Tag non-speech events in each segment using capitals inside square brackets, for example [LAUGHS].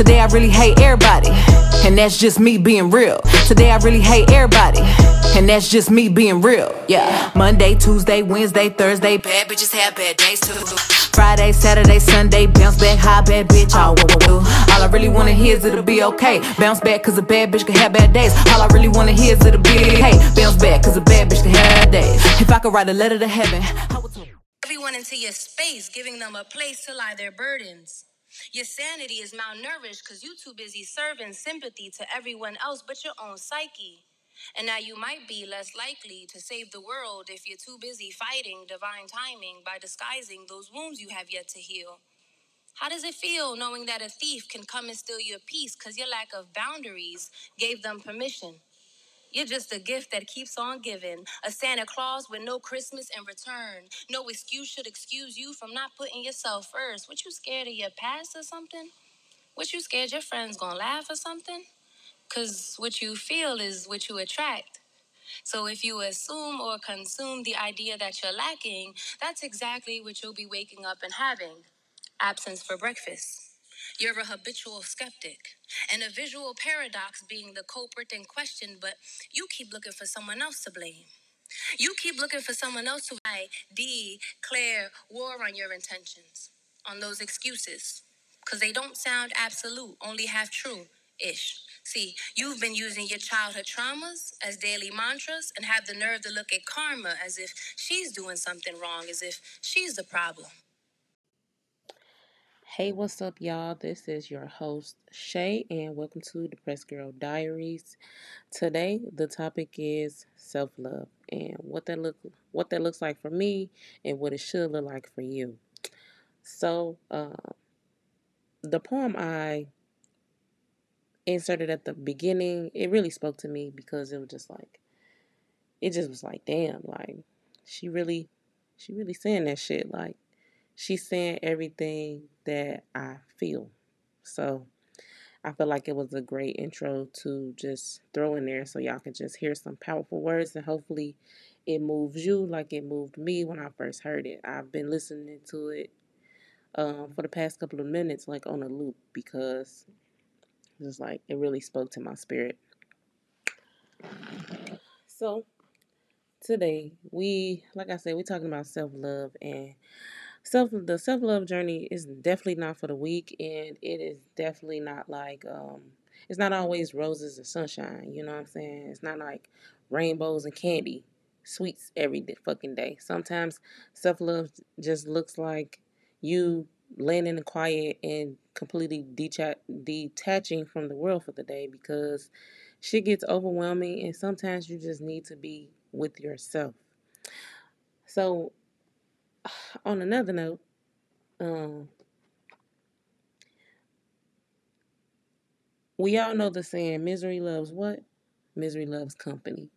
Today I really hate everybody, and that's just me being real. Today I really hate everybody, and that's just me being real. Yeah. Monday, Tuesday, Wednesday, Thursday, bad bitches have bad days too. Friday, Saturday, Sunday, bounce back, high bad bitch, all what do. All I really wanna hear is it'll be okay. Bounce back, cause a bad bitch can have bad days. All I really wanna hear is it'll be okay. Bounce back, cause a bad bitch can have bad days. If I could write a letter to heaven, I would everyone into your space, giving them a place to lie their burdens. Your sanity is malnourished because you too busy serving sympathy to everyone else but your own psyche. And now you might be less likely to save the world if you're too busy fighting divine timing by disguising those wounds you have yet to heal. How does it feel knowing that a thief can come and steal your peace because your lack of boundaries gave them permission? You're just a gift that keeps on giving. A Santa Claus with no Christmas in return. No excuse should excuse you from not putting yourself first. What you scared of your past or something? What you scared your friends gonna laugh or something? Cause what you feel is what you attract. So if you assume or consume the idea that you're lacking, that's exactly what you'll be waking up and having. Absence for breakfast. You're a habitual skeptic, and a visual paradox being the culprit in question, but you keep looking for someone else to blame. You keep looking for someone else to I declare war on your intentions, on those excuses, because they don't sound absolute, only half true ish. See, you've been using your childhood traumas as daily mantras and have the nerve to look at karma as if she's doing something wrong, as if she's the problem. Hey, what's up, y'all? This is your host, Shay, and welcome to Depressed Girl Diaries. Today, the topic is self love and what that look what that looks like for me and what it should look like for you. So, uh, the poem I inserted at the beginning, it really spoke to me because it was just like, it just was like, damn, like she really, she really saying that shit, like she's saying everything that I feel. So I feel like it was a great intro to just throw in there so y'all can just hear some powerful words and hopefully it moves you like it moved me when I first heard it. I've been listening to it um, for the past couple of minutes, like on a loop, because it's like it really spoke to my spirit. So today we, like I said, we're talking about self love and self the self love journey is definitely not for the weak, and it is definitely not like um, it's not always roses and sunshine. You know what I'm saying? It's not like rainbows and candy, sweets every fucking day. Sometimes self love just looks like you laying in the quiet and completely detaching from the world for the day because shit gets overwhelming and sometimes you just need to be with yourself. So [SIGHS] on another note, um, we all know the saying, misery loves what? Misery loves company.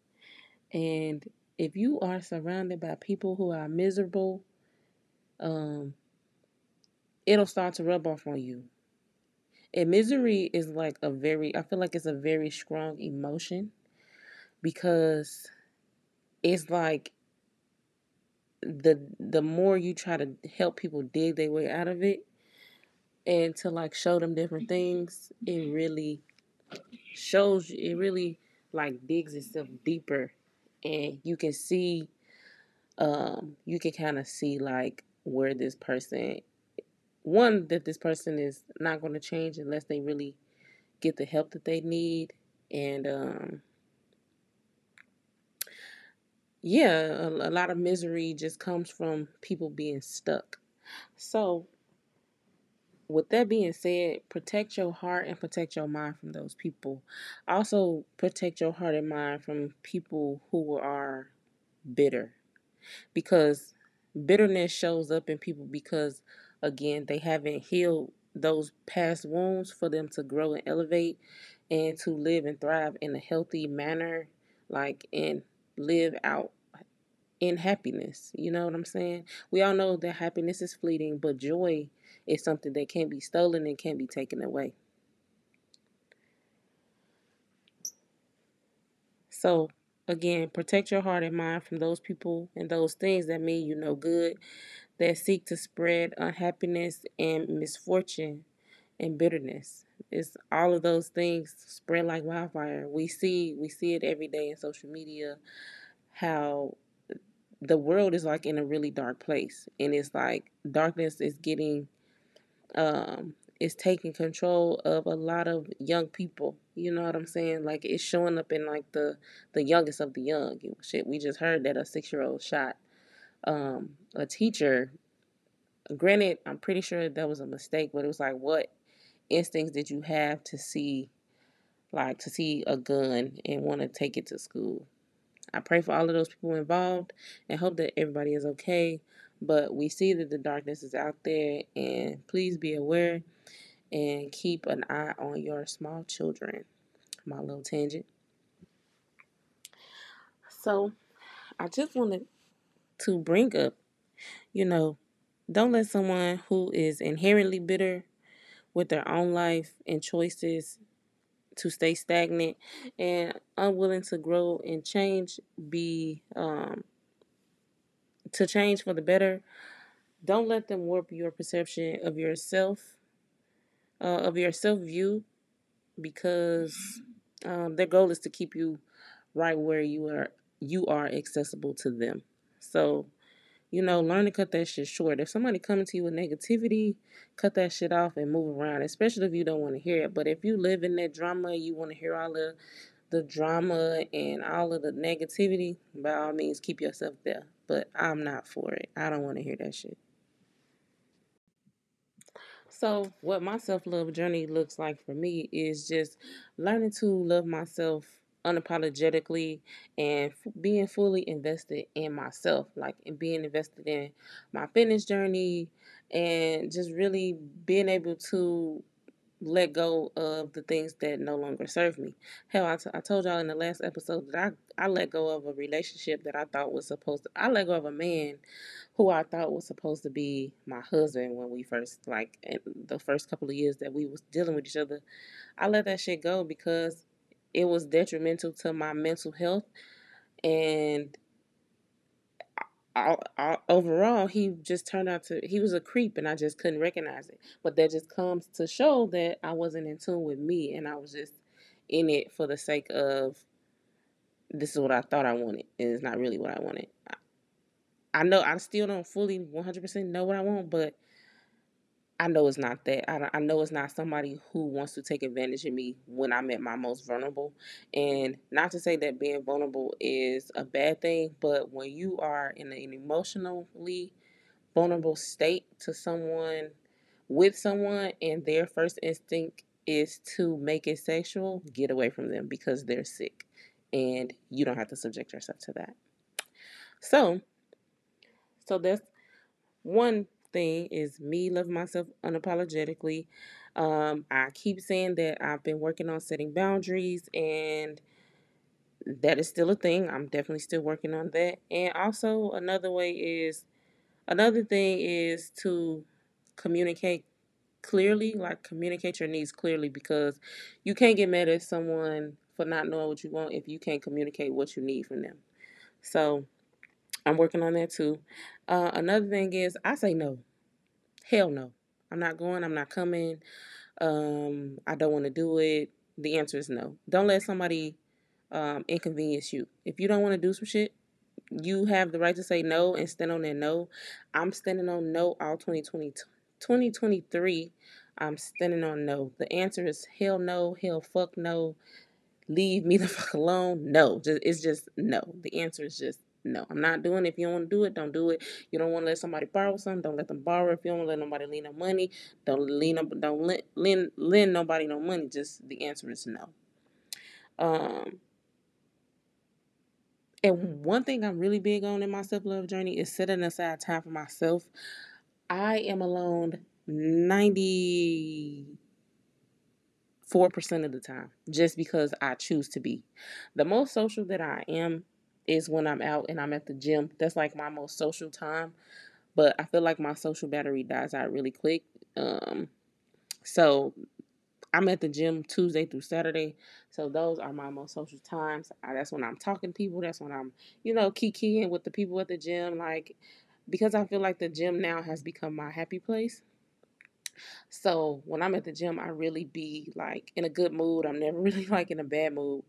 And if you are surrounded by people who are miserable, um, it'll start to rub off on you. And misery is like a very, I feel like it's a very strong emotion because it's like the the more you try to help people dig their way out of it and to like show them different things, it really shows it really like digs itself deeper and you can see um you can kind of see like where this person one that this person is not going to change unless they really get the help that they need and um yeah, a, a lot of misery just comes from people being stuck. So, with that being said, protect your heart and protect your mind from those people. Also, protect your heart and mind from people who are bitter because bitterness shows up in people because, again, they haven't healed those past wounds for them to grow and elevate and to live and thrive in a healthy manner, like in live out in happiness. You know what I'm saying? We all know that happiness is fleeting, but joy is something that can't be stolen and can't be taken away. So, again, protect your heart and mind from those people and those things that mean you no good, that seek to spread unhappiness and misfortune and bitterness. It's all of those things spread like wildfire. We see we see it every day in social media how the world is like in a really dark place and it's like darkness is getting um is taking control of a lot of young people. You know what I'm saying? Like it's showing up in like the the youngest of the young. Shit, we just heard that a six year old shot um, a teacher. Granted, I'm pretty sure that was a mistake, but it was like, what instincts did you have to see, like to see a gun and want to take it to school? I pray for all of those people involved and hope that everybody is okay. But we see that the darkness is out there, and please be aware and keep an eye on your small children. My little tangent. So, I just wanted to bring up, you know, don't let someone who is inherently bitter with their own life and choices to stay stagnant and unwilling to grow and change be um, to change for the better don't let them warp your perception of yourself uh, of your self view because um, their goal is to keep you right where you are you are accessible to them. So you know, learn to cut that shit short. If somebody coming to you with negativity, cut that shit off and move around, especially if you don't want to hear it. But if you live in that drama, you want to hear all the the drama and all of the negativity, by all means keep yourself there. But I'm not for it. I don't want to hear that shit. So, what my self love journey looks like for me is just learning to love myself unapologetically and f- being fully invested in myself, like and being invested in my fitness journey and just really being able to let go of the things that no longer serve me. Hell, I, t- I told y'all in the last episode that I, I let go of a relationship that I thought was supposed to, I let go of a man who I thought was supposed to be my husband when we first, like, the first couple of years that we was dealing with each other. I let that shit go because it was detrimental to my mental health and I, I, overall he just turned out to he was a creep and i just couldn't recognize it. But that just comes to show that i wasn't in tune with me and i was just in it for the sake of this is what i thought i wanted and it's not really what i wanted. I, I know i still don't fully 100% know what i want but I know it's not that. I, I know it's not somebody who wants to take advantage of me when I'm at my most vulnerable. And not to say that being vulnerable is a bad thing, but when you are in an emotionally vulnerable state to someone, with someone, and their first instinct is to make it sexual, get away from them because they're sick. And you don't have to subject yourself to that. So, so that's one thing is me loving myself unapologetically. Um, I keep saying that I've been working on setting boundaries, and that is still a thing. I'm definitely still working on that. And also, another way is another thing is to communicate clearly, like communicate your needs clearly, because you can't get mad at someone for not knowing what you want if you can't communicate what you need from them. So, I'm working on that too. Uh, another thing is, I say no. Hell no. I'm not going. I'm not coming. Um, I don't want to do it. The answer is no. Don't let somebody um, inconvenience you. If you don't want to do some shit, you have the right to say no and stand on that no. I'm standing on no all 2020, 2023. I'm standing on no. The answer is hell no, hell fuck no. Leave me the [LAUGHS] fuck alone. No, just it's just no. The answer is just no, I'm not doing it. If you don't want to do it, don't do it. You don't want to let somebody borrow something, don't let them borrow. If you don't want to let nobody lend no money, don't lean up, don't lend, lend lend nobody no money. Just the answer is no. Um, and one thing I'm really big on in my self love journey is setting aside time for myself. I am alone 94% of the time just because I choose to be. The most social that I am is when I'm out and I'm at the gym. That's like my most social time. But I feel like my social battery dies out really quick. Um, so I'm at the gym Tuesday through Saturday. So those are my most social times. I, that's when I'm talking to people. That's when I'm, you know, kikiing with the people at the gym. Like, because I feel like the gym now has become my happy place. So when I'm at the gym, I really be like in a good mood. I'm never [LAUGHS] really like in a bad mood.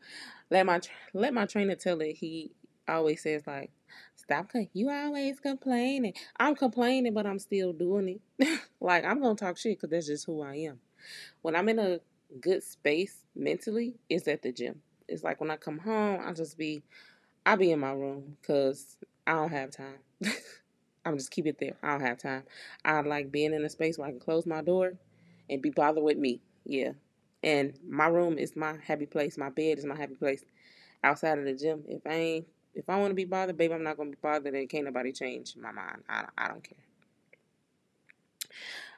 Let my let my trainer tell it. He always says like, "Stop, you always complaining." I'm complaining, but I'm still doing it. [LAUGHS] like I'm gonna talk shit because that's just who I am. When I'm in a good space mentally, it's at the gym. It's like when I come home, I just be, I be in my room because I don't have time. [LAUGHS] I'm just keep it there. I don't have time. I like being in a space where I can close my door and be bothered with me. Yeah. And my room is my happy place. My bed is my happy place. Outside of the gym, if I ain't, if I want to be bothered, baby, I'm not gonna be bothered, and can't nobody change my mind. I I don't care.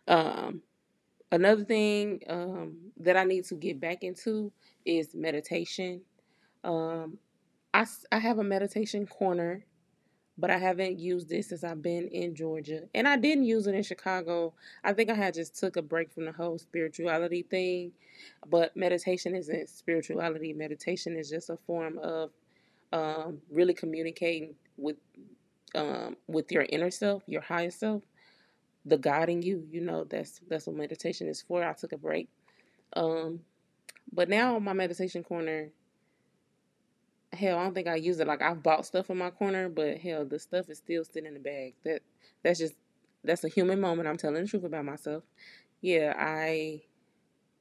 Um, another thing um that I need to get back into is meditation. Um, I I have a meditation corner but I haven't used it since I've been in Georgia. And I didn't use it in Chicago. I think I had just took a break from the whole spirituality thing. But meditation isn't spirituality. Meditation is just a form of um, really communicating with um, with your inner self, your higher self, the God in you. You know that's that's what meditation is for. I took a break. Um, but now my meditation corner hell, I don't think I use it. Like I've bought stuff in my corner, but hell, the stuff is still sitting in the bag. That that's just that's a human moment. I'm telling the truth about myself. Yeah, I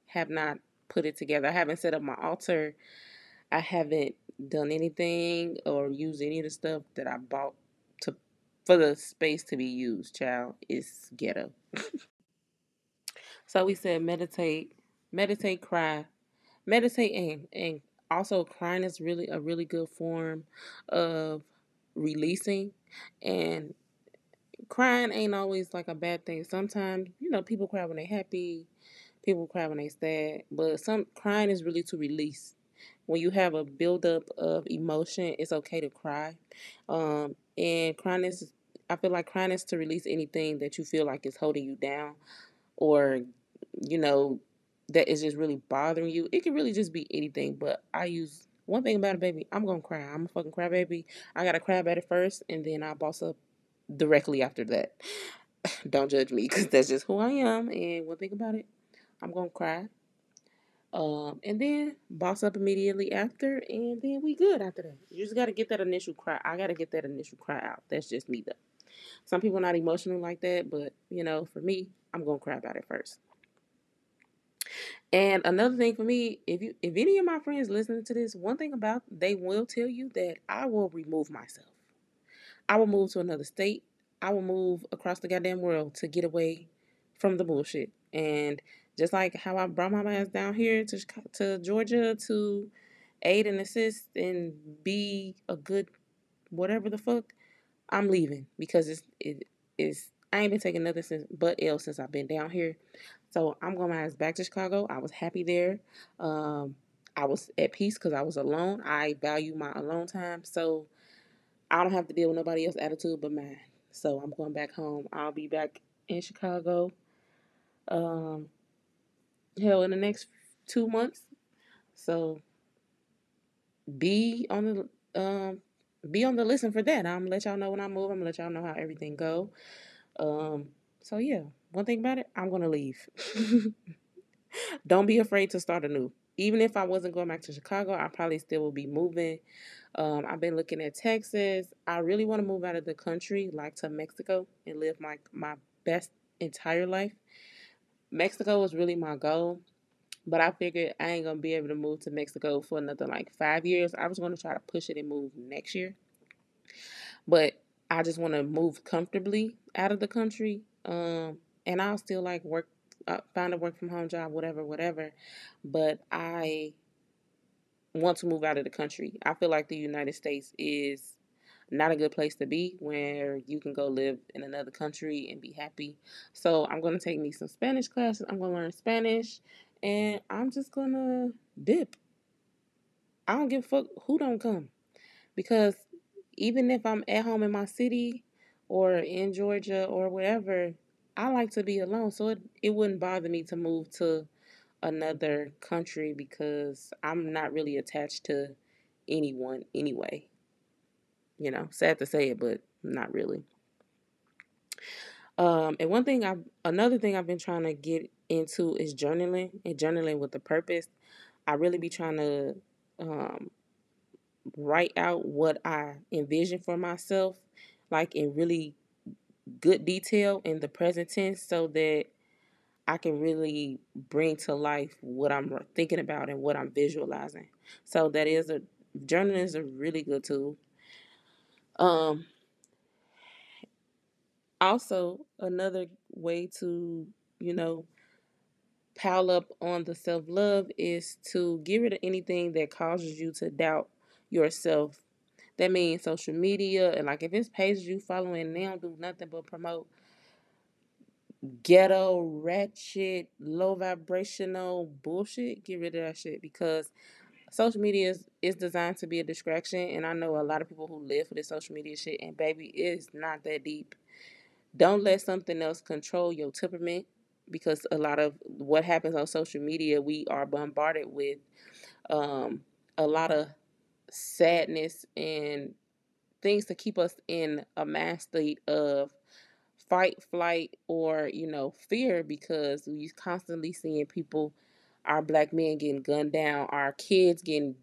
have not put it together. I haven't set up my altar. I haven't done anything or used any of the stuff that I bought to for the space to be used. Child, it's ghetto. [LAUGHS] so we said meditate, meditate, cry, meditate, and and also crying is really a really good form of releasing and crying ain't always like a bad thing sometimes you know people cry when they're happy people cry when they're sad but some crying is really to release when you have a buildup of emotion it's okay to cry um, and crying is i feel like crying is to release anything that you feel like is holding you down or you know that is just really bothering you. It can really just be anything, but I use one thing about it, baby. I'm gonna cry. I'm a fucking cry baby. I gotta cry about it first, and then I'll boss up directly after that. [SIGHS] Don't judge me, cause that's just who I am. And one thing about it, I'm gonna cry. Um, and then boss up immediately after, and then we good after that. You just gotta get that initial cry. I gotta get that initial cry out. That's just me though. Some people are not emotional like that, but you know, for me, I'm gonna cry about it first. And another thing for me, if you if any of my friends listening to this, one thing about they will tell you that I will remove myself. I will move to another state. I will move across the goddamn world to get away from the bullshit. And just like how I brought my ass down here to to Georgia to aid and assist and be a good whatever the fuck, I'm leaving because it's it is I ain't been taking nothing since but ill since I've been down here. So I'm going my ass back to Chicago. I was happy there. Um, I was at peace because I was alone. I value my alone time. So I don't have to deal with nobody else's attitude but mine. So I'm going back home. I'll be back in Chicago. Um, hell, in the next two months. So be on the um be on the listen for that. I'm gonna let y'all know when I move. I'm gonna let y'all know how everything go. Um, so yeah, one thing about it, I'm gonna leave. [LAUGHS] Don't be afraid to start anew. Even if I wasn't going back to Chicago, I probably still will be moving. Um, I've been looking at Texas. I really want to move out of the country, like to Mexico, and live my my best entire life. Mexico was really my goal, but I figured I ain't gonna be able to move to Mexico for another like five years. I was gonna try to push it and move next year, but I just want to move comfortably out of the country um, and I'll still like work, uh, find a work from home job, whatever, whatever. But I want to move out of the country. I feel like the United States is not a good place to be where you can go live in another country and be happy. So I'm going to take me some Spanish classes. I'm going to learn Spanish and I'm just going to dip. I don't give a fuck who don't come because even if I'm at home in my city or in Georgia or wherever, I like to be alone. So it, it wouldn't bother me to move to another country because I'm not really attached to anyone anyway. You know, sad to say it, but not really. Um, and one thing I, another thing I've been trying to get into is journaling and journaling with a purpose. I really be trying to um, write out what I envision for myself, like in really good detail in the present tense, so that I can really bring to life what I'm thinking about and what I'm visualizing. So that is a journaling is a really good tool. Um, also another way to you know pile up on the self love is to get rid of anything that causes you to doubt yourself. That means social media and like if it's pages you following, they don't do nothing but promote ghetto, ratchet, low vibrational bullshit. Get rid of that shit because social media is, is designed to be a distraction and I know a lot of people who live for this social media shit and baby it's not that deep. Don't let something else control your temperament because a lot of what happens on social media we are bombarded with um, a lot of sadness and things to keep us in a mass state of fight, flight, or you know fear because we constantly seeing people, our black men getting gunned down, our kids getting,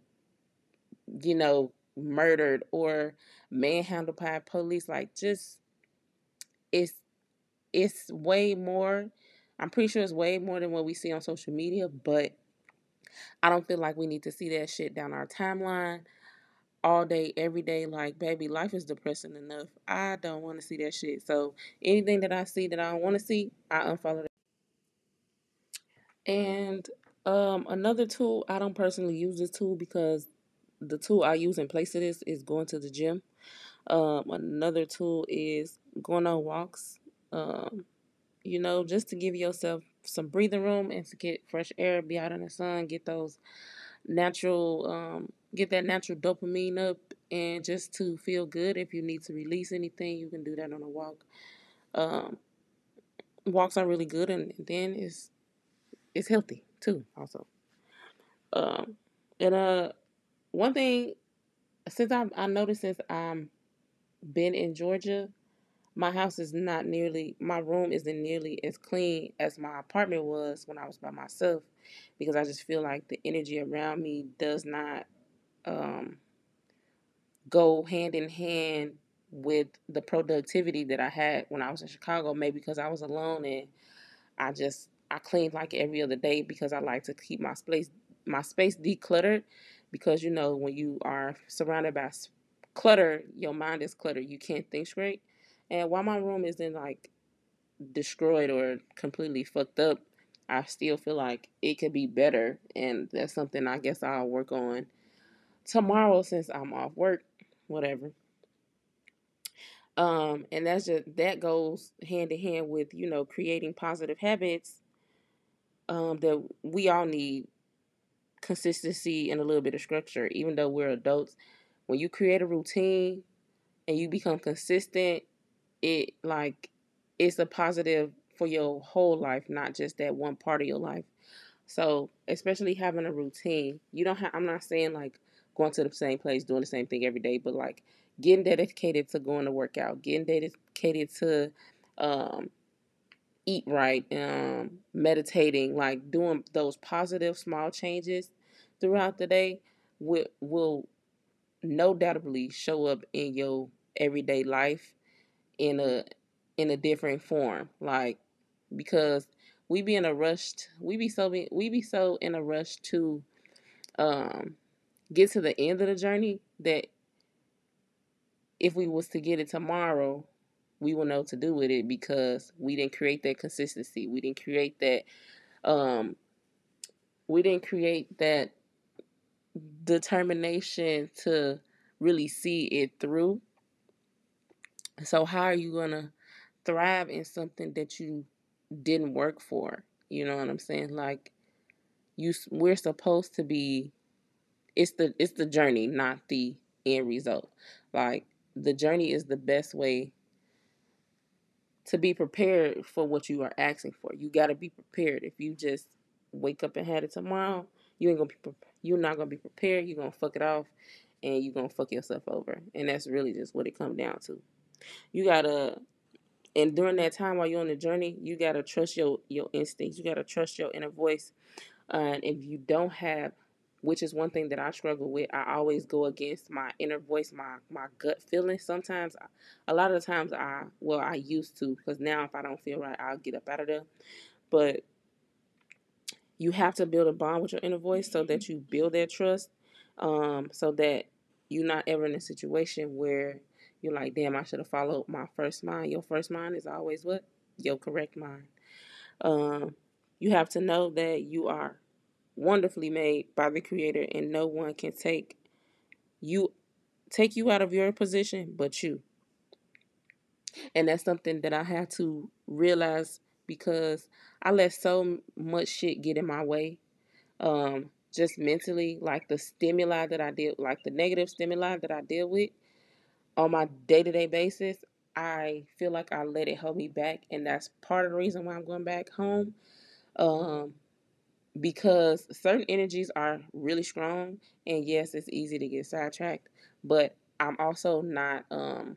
you know, murdered or manhandled by police. Like just it's it's way more. I'm pretty sure it's way more than what we see on social media, but I don't feel like we need to see that shit down our timeline all day, every day. Like, baby, life is depressing enough. I don't want to see that shit. So anything that I see that I don't want to see, I unfollow. That. And um, another tool, I don't personally use this tool because the tool I use in place of this is going to the gym. Um, another tool is going on walks. Um, you know, just to give yourself some breathing room and to get fresh air, be out in the sun, get those natural, um, get that natural dopamine up, and just to feel good. If you need to release anything, you can do that on a walk. Um, walks are really good, and then it's it's healthy too. Also, um, and uh, one thing since I I noticed since I'm been in Georgia, my house is not nearly my room isn't nearly as clean as my apartment was when I was by myself because I just feel like the energy around me does not um, go hand in hand with the productivity that I had when I was in Chicago. Maybe because I was alone and I just I cleaned like every other day because I like to keep my space my space decluttered because you know when you are surrounded by clutter, your mind is cluttered. You can't think straight. And while my room isn't like destroyed or completely fucked up, I still feel like it could be better. And that's something I guess I'll work on tomorrow since I'm off work, whatever. Um, and that's just that goes hand in hand with, you know, creating positive habits um, that we all need consistency and a little bit of structure, even though we're adults. When you create a routine and you become consistent it like it's a positive for your whole life, not just that one part of your life. So, especially having a routine, you don't have, I'm not saying like going to the same place, doing the same thing every day, but like getting dedicated to going to work out, getting dedicated to um, eat right, um, meditating, like doing those positive small changes throughout the day will, will no doubtably show up in your everyday life in a in a different form like because we be in a rush we be so be- we be so in a rush to um get to the end of the journey that if we was to get it tomorrow we will know what to do with it because we didn't create that consistency we didn't create that um we didn't create that determination to really see it through so how are you gonna thrive in something that you didn't work for? You know what I'm saying? Like you, we're supposed to be. It's the it's the journey, not the end result. Like the journey is the best way to be prepared for what you are asking for. You got to be prepared. If you just wake up and had it tomorrow, you ain't gonna be. You're not gonna be prepared. You're gonna fuck it off, and you're gonna fuck yourself over. And that's really just what it comes down to you gotta and during that time while you're on the journey, you gotta trust your your instincts. You gotta trust your inner voice. Uh, and if you don't have, which is one thing that I struggle with, I always go against my inner voice, my my gut feeling. Sometimes, a lot of times, I well, I used to because now if I don't feel right, I'll get up out of there. But you have to build a bond with your inner voice so that you build that trust, um, so that you're not ever in a situation where you're like, damn, I should have followed my first mind. Your first mind is always what? Your correct mind. Um, you have to know that you are wonderfully made by the creator and no one can take you take you out of your position but you. And that's something that I had to realize because I let so much shit get in my way. Um, just mentally, like the stimuli that I deal, like the negative stimuli that I deal with on my day to day basis, I feel like I let it hold me back, and that's part of the reason why I'm going back home. Um, because certain energies are really strong, and yes, it's easy to get sidetracked, but I'm also not um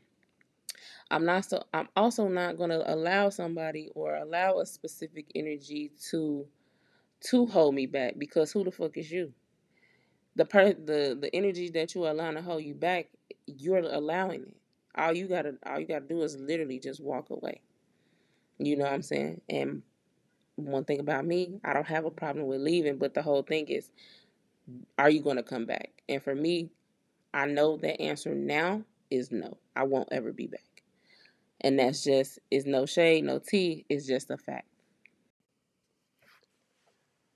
I'm not so I'm also not going to allow somebody or allow a specific energy to to hold me back because who the fuck is you? The per the the energy that you are allowing to hold you back, you're allowing it. All you gotta all you gotta do is literally just walk away. You know what I'm saying? And one thing about me, I don't have a problem with leaving, but the whole thing is, are you going to come back? And for me, I know the answer now is no. I won't ever be back. And that's just, is no shade, no tea, it's just a fact.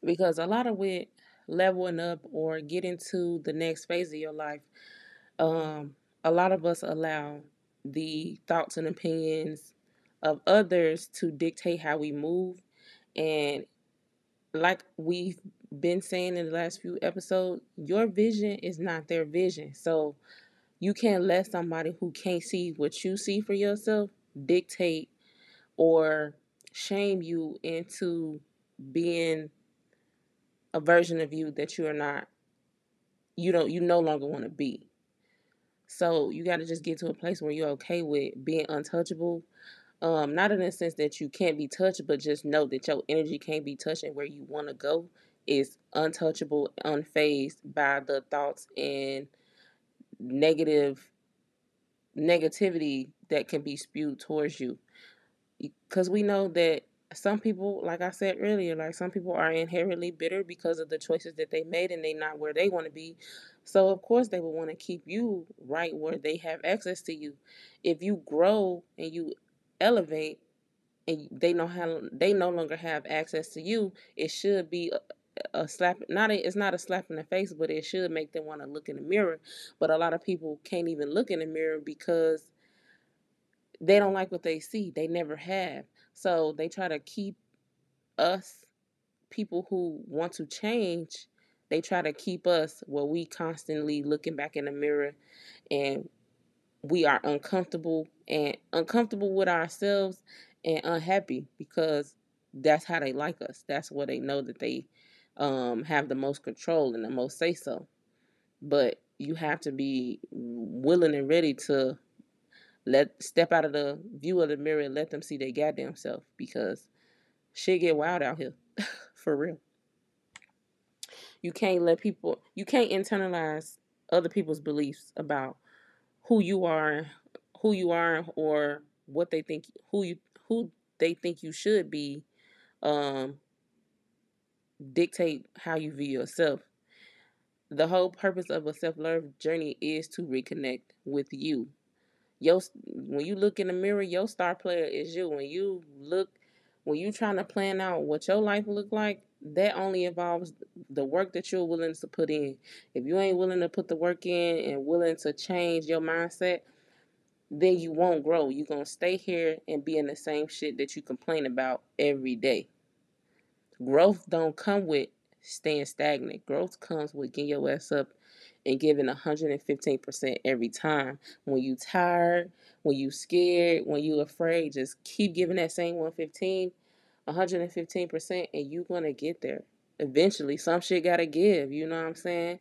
Because a lot of with leveling up or getting to the next phase of your life, um, a lot of us allow the thoughts and opinions of others to dictate how we move and like we've been saying in the last few episodes, your vision is not their vision. So you can't let somebody who can't see what you see for yourself dictate or shame you into being a version of you that you are not you don't you no longer want to be. So you got to just get to a place where you're okay with being untouchable, um, not in the sense that you can't be touched, but just know that your energy can't be touched and where you want to go is untouchable, unfazed by the thoughts and negative negativity that can be spewed towards you. Because we know that some people, like I said earlier, like some people are inherently bitter because of the choices that they made and they're not where they want to be. So of course they will want to keep you right where they have access to you. If you grow and you elevate and they know how they no longer have access to you, it should be a, a slap not a, it's not a slap in the face, but it should make them want to look in the mirror. But a lot of people can't even look in the mirror because they don't like what they see. They never have. So they try to keep us people who want to change, they try to keep us where we constantly looking back in the mirror and we are uncomfortable and uncomfortable with ourselves and unhappy because that's how they like us. That's where they know that they um, have the most control and the most say so. But you have to be willing and ready to let step out of the view of the mirror and let them see their goddamn self because shit get wild out here [LAUGHS] for real. You can't let people you can't internalize other people's beliefs about who you are, who you are, or what they think who you who they think you should be, um, dictate how you view yourself. The whole purpose of a self love journey is to reconnect with you. Your when you look in the mirror, your star player is you. When you look, when you trying to plan out what your life look like, that only involves the work that you're willing to put in. If you ain't willing to put the work in and willing to change your mindset, then you won't grow. You're going to stay here and be in the same shit that you complain about every day. Growth don't come with staying stagnant. Growth comes with getting your ass up and giving 115% every time. When you tired, when you scared, when you afraid, just keep giving that same 115 115% and you're going to get there. Eventually, some shit got to give. You know what I'm saying?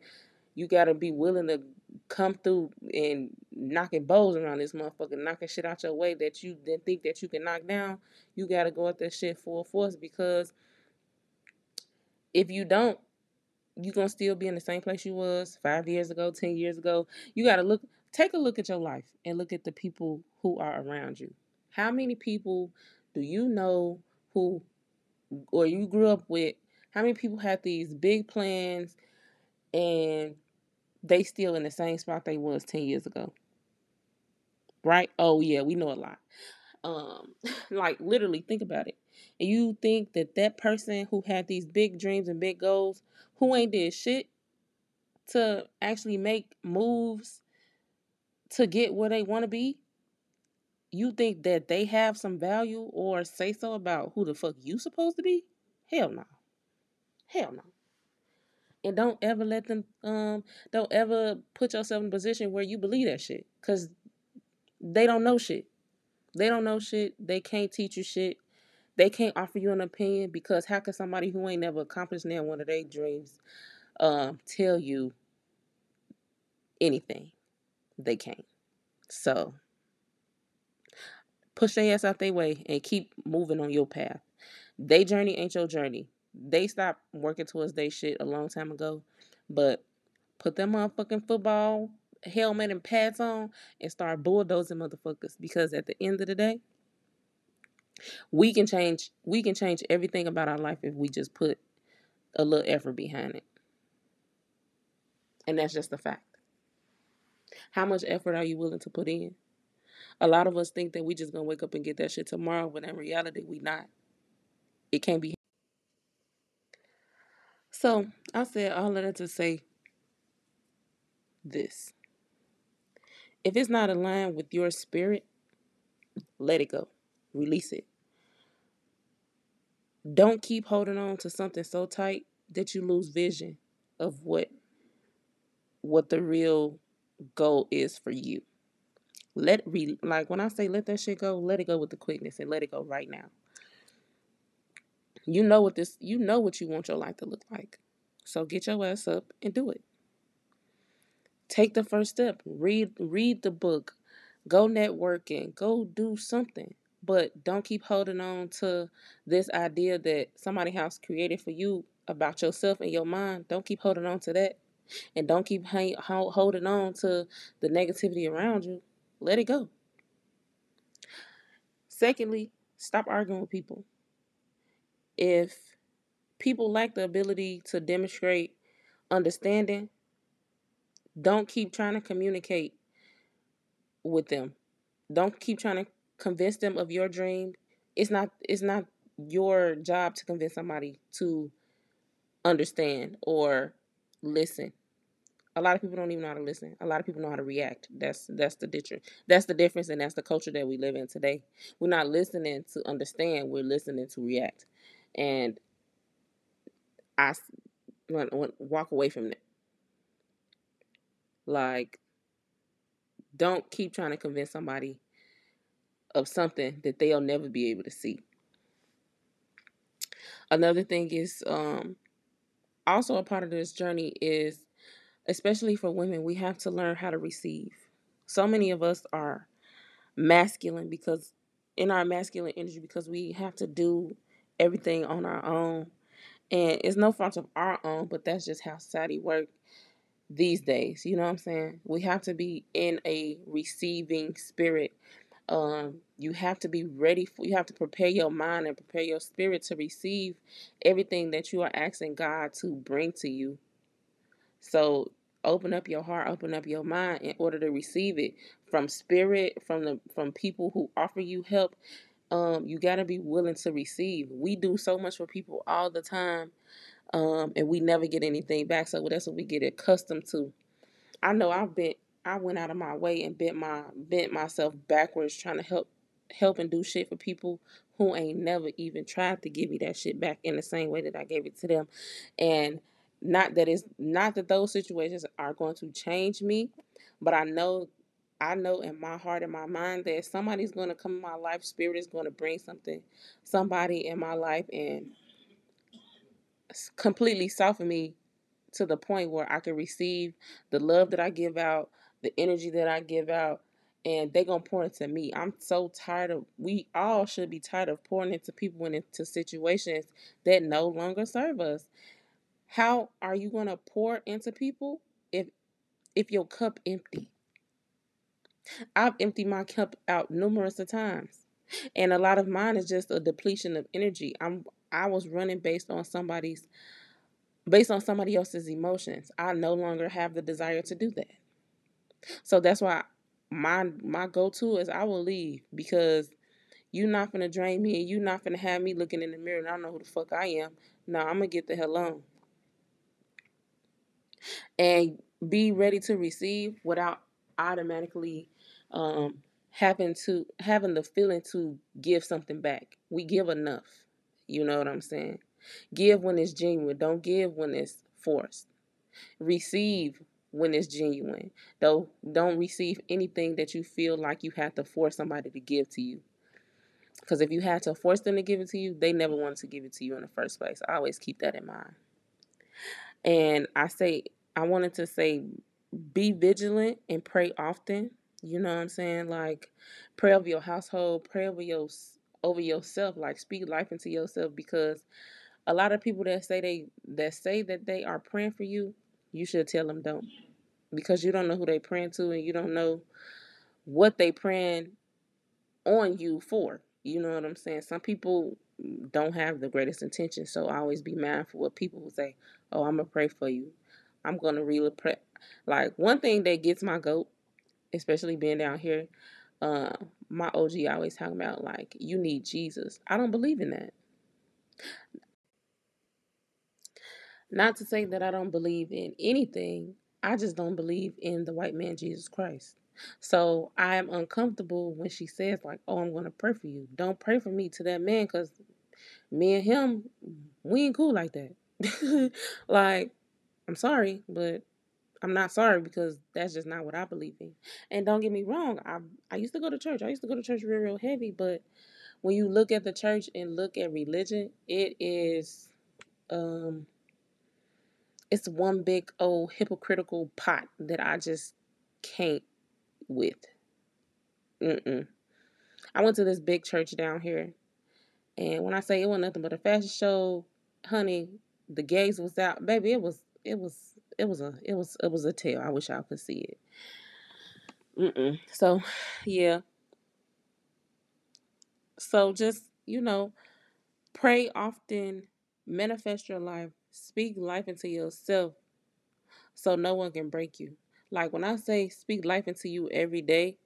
You got to be willing to come through and knocking bows around this motherfucker, knocking shit out your way that you didn't think that you can knock down, you gotta go at that shit full force because if you don't, you gonna still be in the same place you was five years ago, ten years ago. You gotta look take a look at your life and look at the people who are around you. How many people do you know who or you grew up with? How many people had these big plans and they still in the same spot they was 10 years ago? Right? Oh yeah, we know a lot. Um [LAUGHS] like literally think about it. And you think that that person who had these big dreams and big goals who ain't did shit to actually make moves to get where they want to be, you think that they have some value or say so about who the fuck you supposed to be? Hell no. Hell no. And don't ever let them um don't ever put yourself in a position where you believe that shit cuz they don't know shit. They don't know shit. They can't teach you shit. They can't offer you an opinion because how can somebody who ain't never accomplished near one of their dreams um tell you anything? They can't. So push their ass out their way and keep moving on your path. They journey ain't your journey. They stopped working towards their shit a long time ago. But put them motherfucking football helmet and pads on and start bulldozing motherfuckers. Because at the end of the day, we can change we can change everything about our life if we just put a little effort behind it. And that's just a fact. How much effort are you willing to put in? A lot of us think that we just gonna wake up and get that shit tomorrow, but in reality, we not. It can't be. So I said all of that to say this. If it's not aligned with your spirit, let it go. Release it. Don't keep holding on to something so tight that you lose vision of what what the real goal is for you. Let re like when I say let that shit go, let it go with the quickness and let it go right now. You know what this you know what you want your life to look like. So get your ass up and do it. Take the first step. Read read the book. Go networking. Go do something. But don't keep holding on to this idea that somebody has created for you about yourself and your mind. Don't keep holding on to that. And don't keep hang, holding on to the negativity around you. Let it go. Secondly, stop arguing with people. If people lack the ability to demonstrate understanding, don't keep trying to communicate with them. Don't keep trying to convince them of your dream. It's not it's not your job to convince somebody to understand or listen. A lot of people don't even know how to listen. A lot of people know how to react. That's that's the difference. That's the difference, and that's the culture that we live in today. We're not listening to understand. We're listening to react, and I walk away from that. Like, don't keep trying to convince somebody of something that they'll never be able to see. Another thing is um, also a part of this journey is especially for women, we have to learn how to receive. So many of us are masculine because in our masculine energy because we have to do everything on our own. And it's no fault of our own, but that's just how society works these days. You know what I'm saying? We have to be in a receiving spirit. Um, you have to be ready for you have to prepare your mind and prepare your spirit to receive everything that you are asking God to bring to you. So open up your heart, open up your mind in order to receive it from spirit, from the from people who offer you help. Um, you got to be willing to receive. We do so much for people all the time, um, and we never get anything back. So that's what we get accustomed to. I know I've been, I went out of my way and bent my bent myself backwards trying to help help and do shit for people who ain't never even tried to give me that shit back in the same way that I gave it to them, and not that it's not that those situations are going to change me, but I know I know in my heart and my mind that somebody's going to come in my life. Spirit is going to bring something, somebody in my life, and completely soften me to the point where I can receive the love that I give out, the energy that I give out, and they're gonna pour into me. I'm so tired of. We all should be tired of pouring into people and into situations that no longer serve us. How are you gonna pour into people if if your cup empty? I've emptied my cup out numerous of times. And a lot of mine is just a depletion of energy. I'm I was running based on somebody's based on somebody else's emotions. I no longer have the desire to do that. So that's why my my go to is I will leave because you're not gonna drain me and you're not gonna have me looking in the mirror and I don't know who the fuck I am. No, I'm gonna get the hell on. And be ready to receive without automatically um, having to having the feeling to give something back. We give enough. You know what I'm saying? Give when it's genuine. Don't give when it's forced. Receive when it's genuine. Though don't receive anything that you feel like you have to force somebody to give to you. Because if you had to force them to give it to you, they never wanted to give it to you in the first place. I always keep that in mind. And I say, I wanted to say, be vigilant and pray often you know what I'm saying? Like pray over your household, pray over your over yourself, like speak life into yourself because a lot of people that say they that say that they are praying for you, you should tell them don't. Because you don't know who they praying to and you don't know what they praying on you for. You know what I'm saying? Some people don't have the greatest intention. so I always be mindful of people who say, "Oh, I'm gonna pray for you. I'm gonna really pray." Like one thing that gets my goat especially being down here, uh, my OG always talking about like you need Jesus. I don't believe in that. Not to say that I don't believe in anything. I just don't believe in the white man Jesus Christ. So I am uncomfortable when she says like, "Oh, I'm going to pray for you." Don't pray for me to that man cuz me and him we ain't cool like that. [LAUGHS] like I'm sorry, but I'm not sorry because that's just not what I believe in. And don't get me wrong, I I used to go to church. I used to go to church real real heavy, but when you look at the church and look at religion, it is um it's one big old hypocritical pot that I just can't with. Mm-mm. I went to this big church down here, and when I say it wasn't nothing but a fashion show, honey, the gays was out, baby. It was it was it was a it was it was a tale. I wish y'all could see it. Mm-mm. So, [SIGHS] yeah. So just you know, pray often, manifest your life, speak life into yourself, so no one can break you. Like when I say speak life into you every day,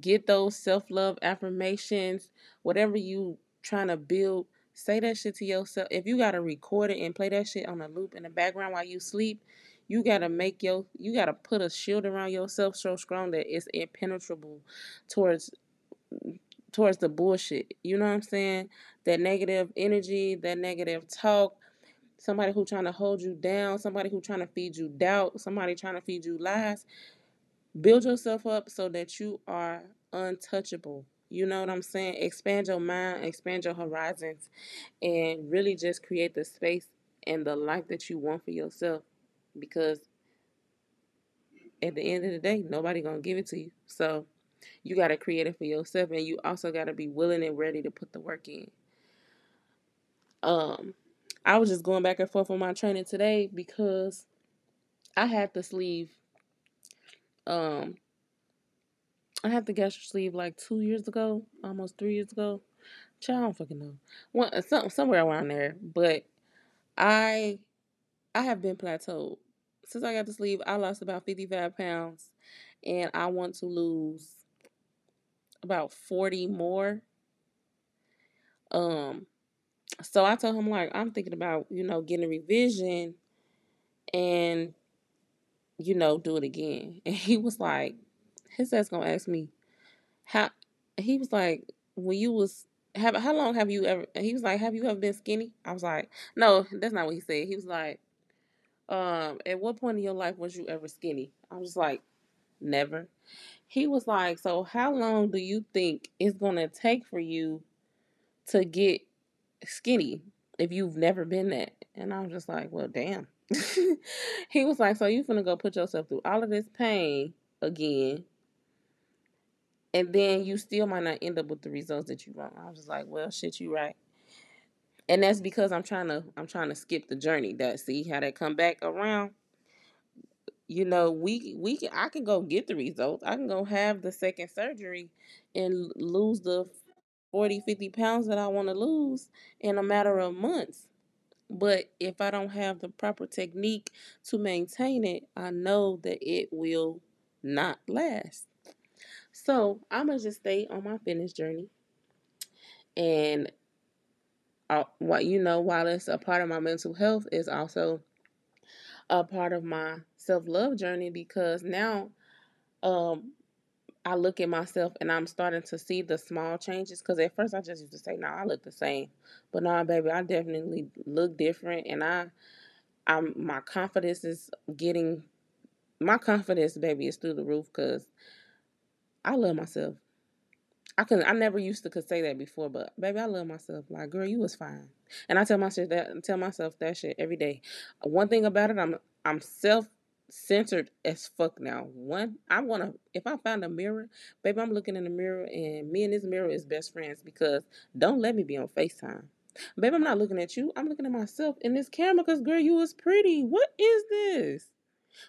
get those self love affirmations, whatever you trying to build Say that shit to yourself. If you gotta record it and play that shit on a loop in the background while you sleep, you gotta make your you gotta put a shield around yourself so strong that it's impenetrable towards towards the bullshit. You know what I'm saying? That negative energy, that negative talk, somebody who trying to hold you down, somebody who trying to feed you doubt, somebody trying to feed you lies. Build yourself up so that you are untouchable. You know what I'm saying? Expand your mind, expand your horizons, and really just create the space and the life that you want for yourself. Because at the end of the day, nobody gonna give it to you. So you gotta create it for yourself, and you also gotta be willing and ready to put the work in. Um, I was just going back and forth on my training today because I had the sleeve um I had the gastric sleeve like two years ago, almost three years ago. Child, I don't fucking know. One, uh, some, somewhere around there. But I I have been plateaued. Since I got the sleeve, I lost about 55 pounds. And I want to lose about 40 more. Um, so I told him like I'm thinking about, you know, getting a revision and you know, do it again. And he was like, his ass gonna ask me how he was like when you was have how long have you ever he was like have you ever been skinny i was like no that's not what he said he was like um at what point in your life was you ever skinny i was like never he was like so how long do you think it's gonna take for you to get skinny if you've never been that. And I was just like, well, damn. [LAUGHS] he was like, so you finna go put yourself through all of this pain again. And then you still might not end up with the results that you want. I was just like, well, shit, you right. And that's because I'm trying to I'm trying to skip the journey. That see how that come back around. You know, we we can I can go get the results. I can go have the second surgery and lose the 40, 50 pounds that I want to lose in a matter of months. But if I don't have the proper technique to maintain it, I know that it will not last. So I'm gonna just stay on my fitness journey, and uh, what you know, while it's a part of my mental health, is also a part of my self love journey because now, um, I look at myself and I'm starting to see the small changes. Because at first I just used to say, "No, nah, I look the same," but now, baby, I definitely look different, and I, I'm my confidence is getting, my confidence, baby, is through the roof. Because I love myself. I can I never used to could say that before, but baby, I love myself. Like, girl, you was fine. And I tell myself that tell myself that shit every day. One thing about it, I'm I'm self centered as fuck now. One, I wanna if I find a mirror, baby, I'm looking in the mirror and me and this mirror is best friends because don't let me be on FaceTime. Baby, I'm not looking at you. I'm looking at myself in this camera because girl, you was pretty. What is this?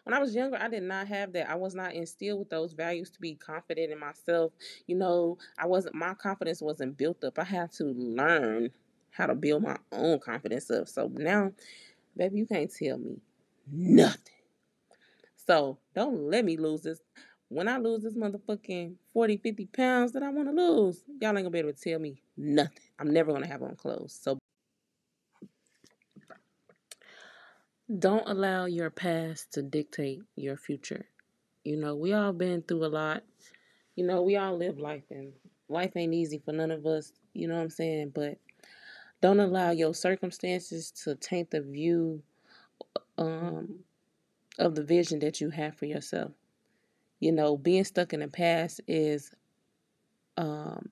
When I was younger, I did not have that. I was not instilled with those values to be confident in myself. You know, I wasn't my confidence wasn't built up. I had to learn how to build my own confidence up. So now, baby, you can't tell me nothing. So don't let me lose this. When I lose this motherfucking 40, 50 pounds that I want to lose, y'all ain't gonna be able to tell me nothing. I'm never gonna have on clothes. So don't allow your past to dictate your future. You know, we all been through a lot. You know, we all live life and life ain't easy for none of us, you know what I'm saying? But don't allow your circumstances to taint the view um, of the vision that you have for yourself. You know, being stuck in the past is um,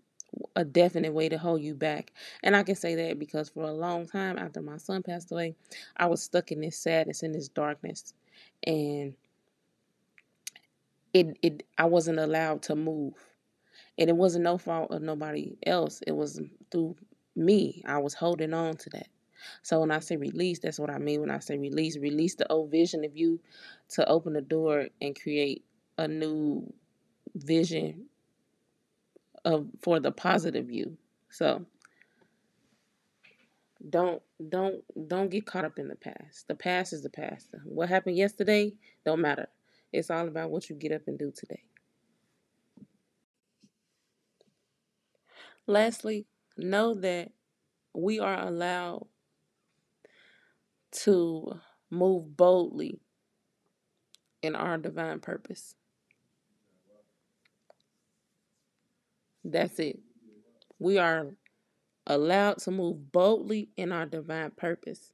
a definite way to hold you back. And I can say that because for a long time after my son passed away, I was stuck in this sadness and this darkness. And it it I wasn't allowed to move. And it wasn't no fault of nobody else. It was through me. I was holding on to that. So when I say release, that's what I mean when I say release. Release the old vision of you to open the door and create a new vision of for the positive you. So don't don't don't get caught up in the past. The past is the past. What happened yesterday don't matter. It's all about what you get up and do today. Lastly, know that we are allowed to move boldly in our divine purpose. That's it. We are allowed to move boldly in our divine purpose.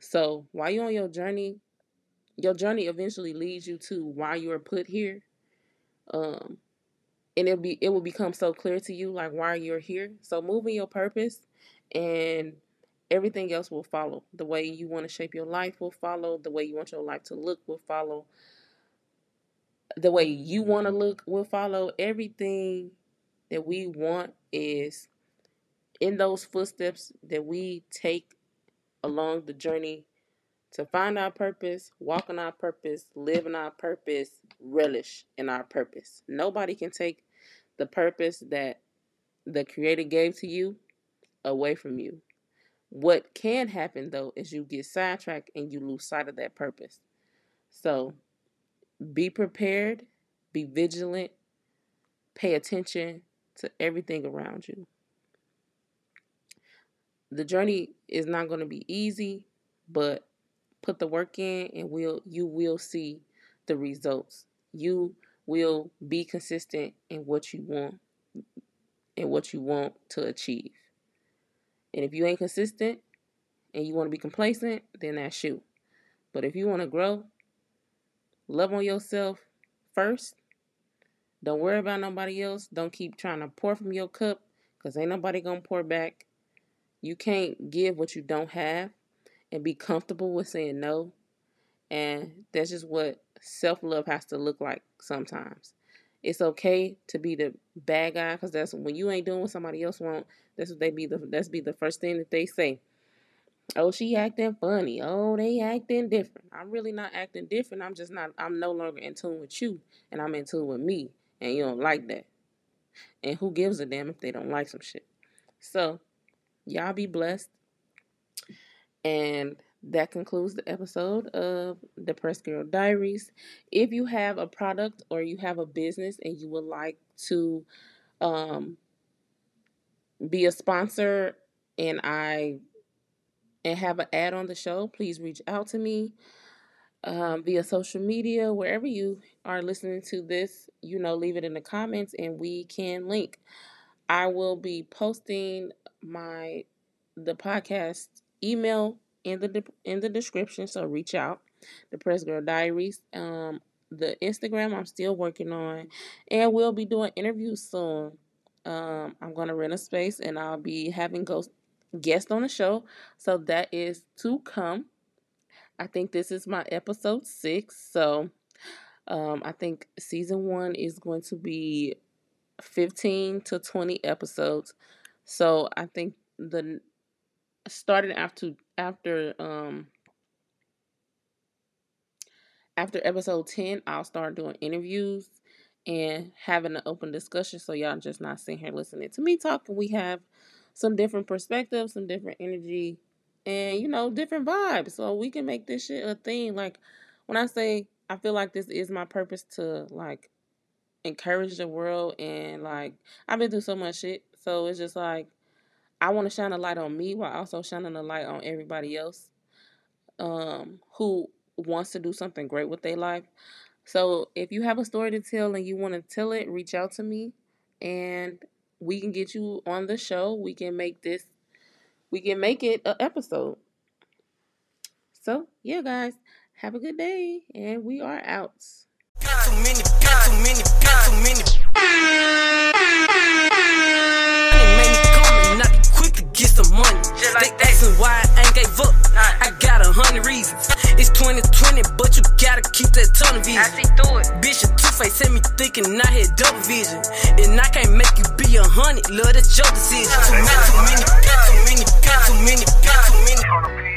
So while you're on your journey, your journey eventually leads you to why you are put here. Um, and it'll be it will become so clear to you like why you're here. So move in your purpose and everything else will follow. The way you want to shape your life will follow. The way you want your life to look will follow. The way you want to mm-hmm. look will follow. Everything that we want is in those footsteps that we take along the journey to find our purpose, walk in our purpose, live in our purpose, relish in our purpose. Nobody can take the purpose that the Creator gave to you away from you. What can happen though is you get sidetracked and you lose sight of that purpose. So mm-hmm. be prepared, be vigilant, pay attention, to everything around you. The journey is not going to be easy, but put the work in and will you will see the results. You will be consistent in what you want and what you want to achieve. And if you ain't consistent and you want to be complacent, then that's you. But if you want to grow, love on yourself first don't worry about nobody else. Don't keep trying to pour from your cup because ain't nobody going to pour back. You can't give what you don't have and be comfortable with saying no. And that's just what self love has to look like sometimes. It's okay to be the bad guy because that's when you ain't doing what somebody else want. That's what they be the that's be the first thing that they say. Oh, she acting funny. Oh, they acting different. I'm really not acting different. I'm just not. I'm no longer in tune with you, and I'm in tune with me. And you don't like that. And who gives a damn if they don't like some shit? So, y'all be blessed. And that concludes the episode of Depressed Girl Diaries. If you have a product or you have a business and you would like to um, be a sponsor and I and have an ad on the show, please reach out to me um, via social media, wherever you are listening to this. You know, leave it in the comments and we can link. I will be posting my the podcast email in the in the description, so reach out. Depressed Girl Diaries. Um, the Instagram I'm still working on, and we'll be doing interviews soon. Um, I'm gonna rent a space, and I'll be having ghost guest on the show. So that is to come. I think this is my episode six. So um, I think season one is going to be 15 to 20 episodes. So I think the starting after after um after episode 10, I'll start doing interviews and having an open discussion so y'all just not sitting here listening to me talking. We have some different perspectives, some different energy, and you know, different vibes. So we can make this shit a thing. Like when I say I feel like this is my purpose to like encourage the world and like I've been through so much shit. So it's just like I want to shine a light on me while also shining a light on everybody else um, who wants to do something great with their life. So if you have a story to tell and you want to tell it, reach out to me and we can get you on the show. We can make this we can make it an episode. So, yeah guys, have a good day and we are out. Got too many, got too many, got too many. Some money. They asking why I ain't gave up. I got a hundred reasons. It's 2020, but you gotta keep that tunnel vision. I see through it. Bitch, your two face had me thinking I had double vision. And I can't make you be a hundred, love, that's your decision. Too many, got too many, got too many, got too many.